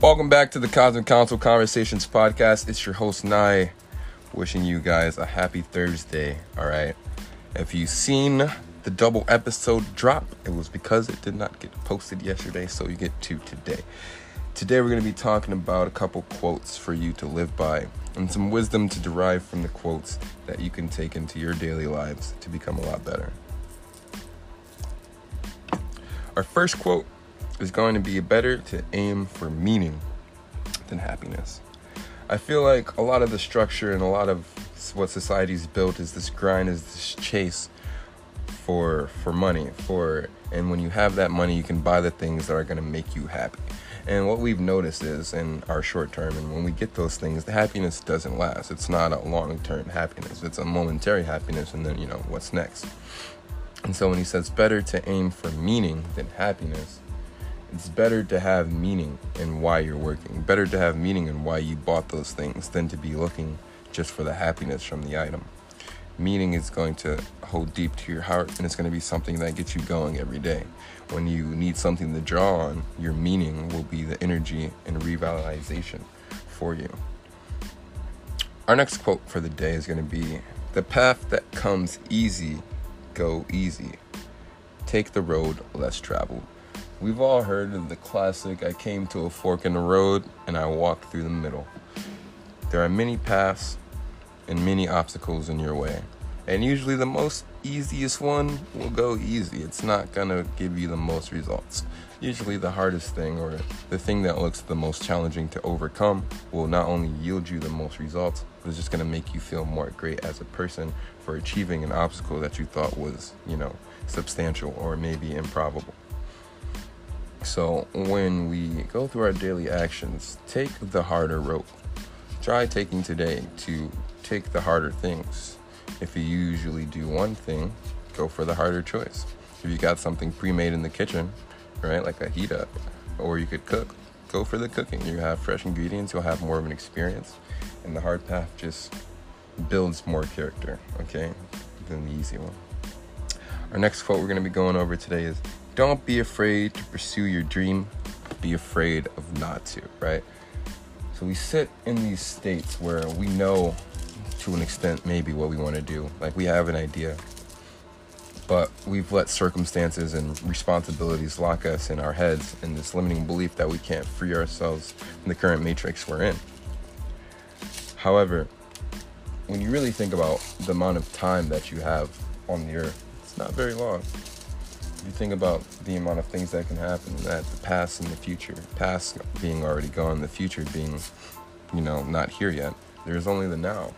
Welcome back to the Cosmic Council Conversations podcast. It's your host, Nye, wishing you guys a happy Thursday. All right. If you've seen the double episode drop, it was because it did not get posted yesterday, so you get to today. Today, we're going to be talking about a couple quotes for you to live by and some wisdom to derive from the quotes that you can take into your daily lives to become a lot better. Our first quote is going to be better to aim for meaning than happiness. I feel like a lot of the structure and a lot of what society's built is this grind, is this chase for for money, for and when you have that money, you can buy the things that are going to make you happy. And what we've noticed is in our short term, and when we get those things, the happiness doesn't last. It's not a long term happiness, it's a momentary happiness, and then, you know, what's next? And so when he says better to aim for meaning than happiness, it's better to have meaning in why you're working, better to have meaning in why you bought those things than to be looking just for the happiness from the item. Meaning is going to hold deep to your heart and it's going to be something that gets you going every day. When you need something to draw on, your meaning will be the energy and revitalization for you. Our next quote for the day is going to be The path that comes easy, go easy. Take the road less traveled. We've all heard of the classic I came to a fork in the road and I walked through the middle. There are many paths and many obstacles in your way. And usually the most easiest one will go easy. It's not gonna give you the most results. Usually the hardest thing or the thing that looks the most challenging to overcome will not only yield you the most results, but it's just gonna make you feel more great as a person for achieving an obstacle that you thought was, you know, substantial or maybe improbable. So when we go through our daily actions, take the harder road. Try taking today to take the harder things. If you usually do one thing, go for the harder choice. If you got something pre-made in the kitchen, right, like a heat up, or you could cook, go for the cooking. You have fresh ingredients, you'll have more of an experience, and the hard path just builds more character, okay, than the easy one. Our next quote we're going to be going over today is don't be afraid to pursue your dream, be afraid of not to, right? So we sit in these states where we know to an extent maybe what we want to do. Like we have an idea, but we've let circumstances and responsibilities lock us in our heads in this limiting belief that we can't free ourselves from the current matrix we're in. However, when you really think about the amount of time that you have on the earth, it's not very long you think about the amount of things that can happen, that the past and the future, past being already gone, the future being, you know, not here yet, there's only the now.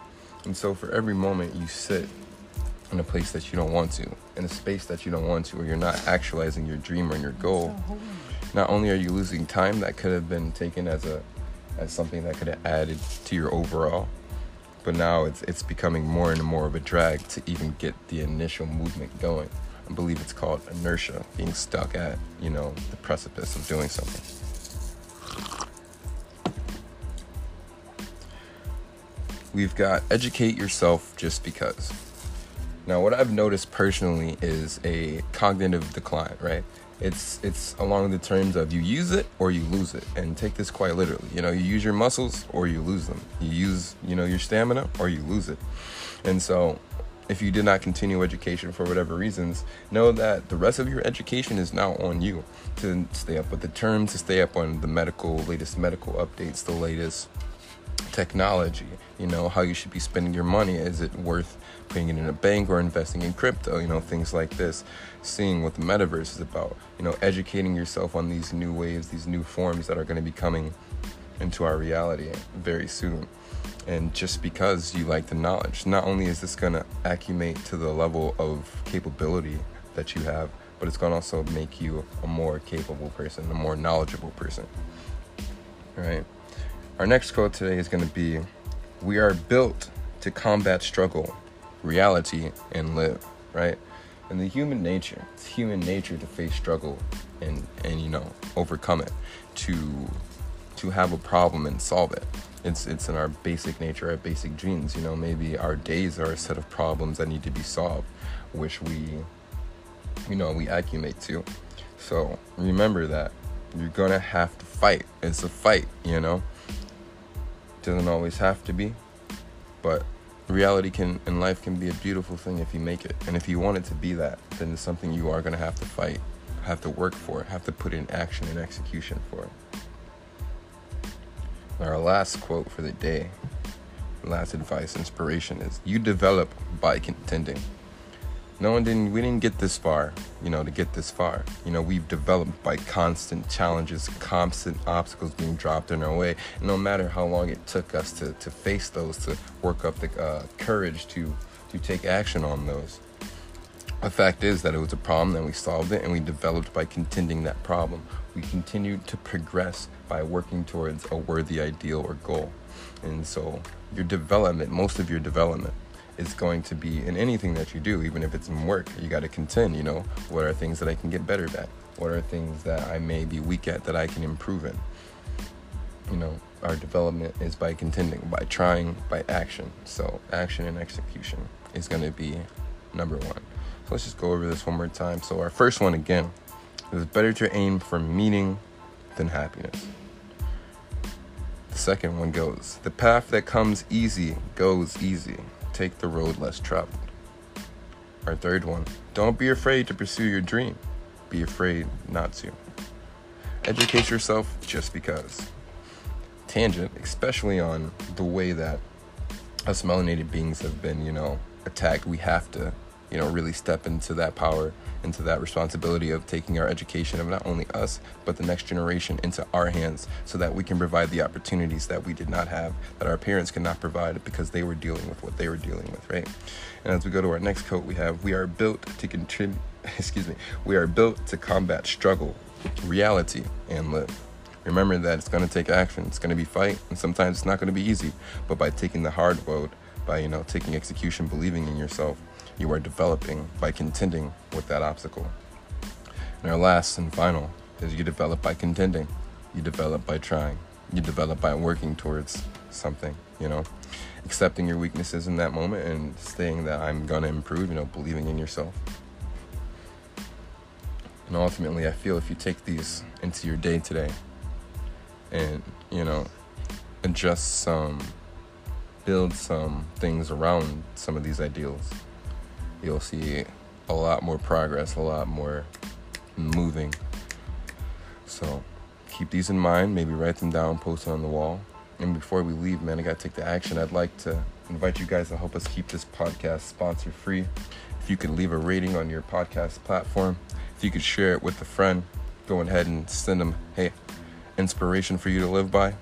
And so for every moment you sit in a place that you don't want to, in a space that you don't want to, or you're not actualizing your dream or your goal, not only are you losing time that could have been taken as a as something that could have added to your overall, but now it's it's becoming more and more of a drag to even get the initial movement going. I believe it's called inertia, being stuck at, you know, the precipice of doing something. We've got educate yourself just because. Now, what I've noticed personally is a cognitive decline, right? It's it's along the terms of you use it or you lose it, and take this quite literally. You know, you use your muscles or you lose them. You use, you know, your stamina or you lose it. And so if you did not continue education for whatever reasons, know that the rest of your education is now on you to stay up with the terms, to stay up on the medical, latest medical updates, the latest technology, you know, how you should be spending your money. Is it worth putting it in a bank or investing in crypto? You know, things like this. Seeing what the metaverse is about, you know, educating yourself on these new waves, these new forms that are going to be coming into our reality very soon and just because you like the knowledge not only is this going to accumulate to the level of capability that you have but it's going to also make you a more capable person a more knowledgeable person all right? Our next quote today is going to be we are built to combat struggle reality and live right? And the human nature it's human nature to face struggle and and you know overcome it to to have a problem and solve it it's it's in our basic nature, our basic genes. You know, maybe our days are a set of problems that need to be solved, which we, you know, we accumulate to. So remember that You're gonna have to fight. It's a fight, you know. Doesn't always have to be, but reality can and life can be a beautiful thing if you make it. And if you want it to be that, then it's something you are gonna have to fight, have to work for, have to put in action and execution for. Our last quote for the day, last advice, inspiration is you develop by contending. No one didn't we didn't get this far you know to get this far. You know we've developed by constant challenges constant obstacles being dropped in our way. And no matter how long it took us to, to face those to work up the uh, courage to to take action on those the fact is that it was a problem and we solved it and we developed by contending that problem we continue to progress by working towards a worthy ideal or goal and so your development most of your development is going to be in anything that you do, even if it's in work. You got to contend, you know, what are things that I can get better at? What are things that I may be weak at that I can improve in? You know, our development is by contending, by trying, by action. So, action and execution is going to be number one. So, let's just go over this one more time. So, our first one again is better to aim for meaning than happiness. The second one goes, the path that comes easy goes easy take the road less traveled. Our third one don't be afraid to pursue your dream, be afraid not to. Educate yourself just because. Tangent, especially on the way that us melanated beings have been, you know, attacked. We have to, you know, really step into that power into that responsibility of taking our education of not only us, but the next generation into our hands so that we can provide the opportunities that we did not have, that our parents could not provide because they were dealing with what they were dealing with, right? And as we go to our next quote, we have, We are built to contribute, excuse me, we are built to combat struggle, reality, and live. Remember that it's going to take action. It's going to be fight, and sometimes it's not going to be easy. But by taking the hard road, by you know taking execution, believing in yourself, you are developing by contending with that obstacle. And our last and final is you develop by contending. You develop by trying. You develop by working towards something, you know, accepting your weaknesses in that moment and saying that I'm to improve, you know, believing in yourself. And ultimately, I feel if you take these into your day today and, you know, adjust some, build some things around some of these ideals you'll see a lot more progress, a lot more moving. So keep these in mind, maybe write them down, post them on the wall. And before we leave, man, I gotta take the action. I'd like to invite you guys to help us keep this podcast sponsor free. If you could leave a rating on your podcast platform, if you could share it with a friend, go ahead and send them, hey, inspiration for you to live by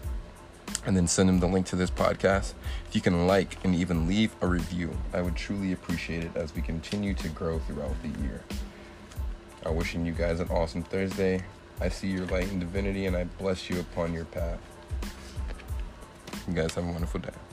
and then send them the link to this podcast. If you can like and even leave a review, I would truly appreciate it as we continue to grow throughout the year. I'm wishing you guys an awesome Thursday. I see your light in divinity and I bless you upon your path. You guys have a wonderful day.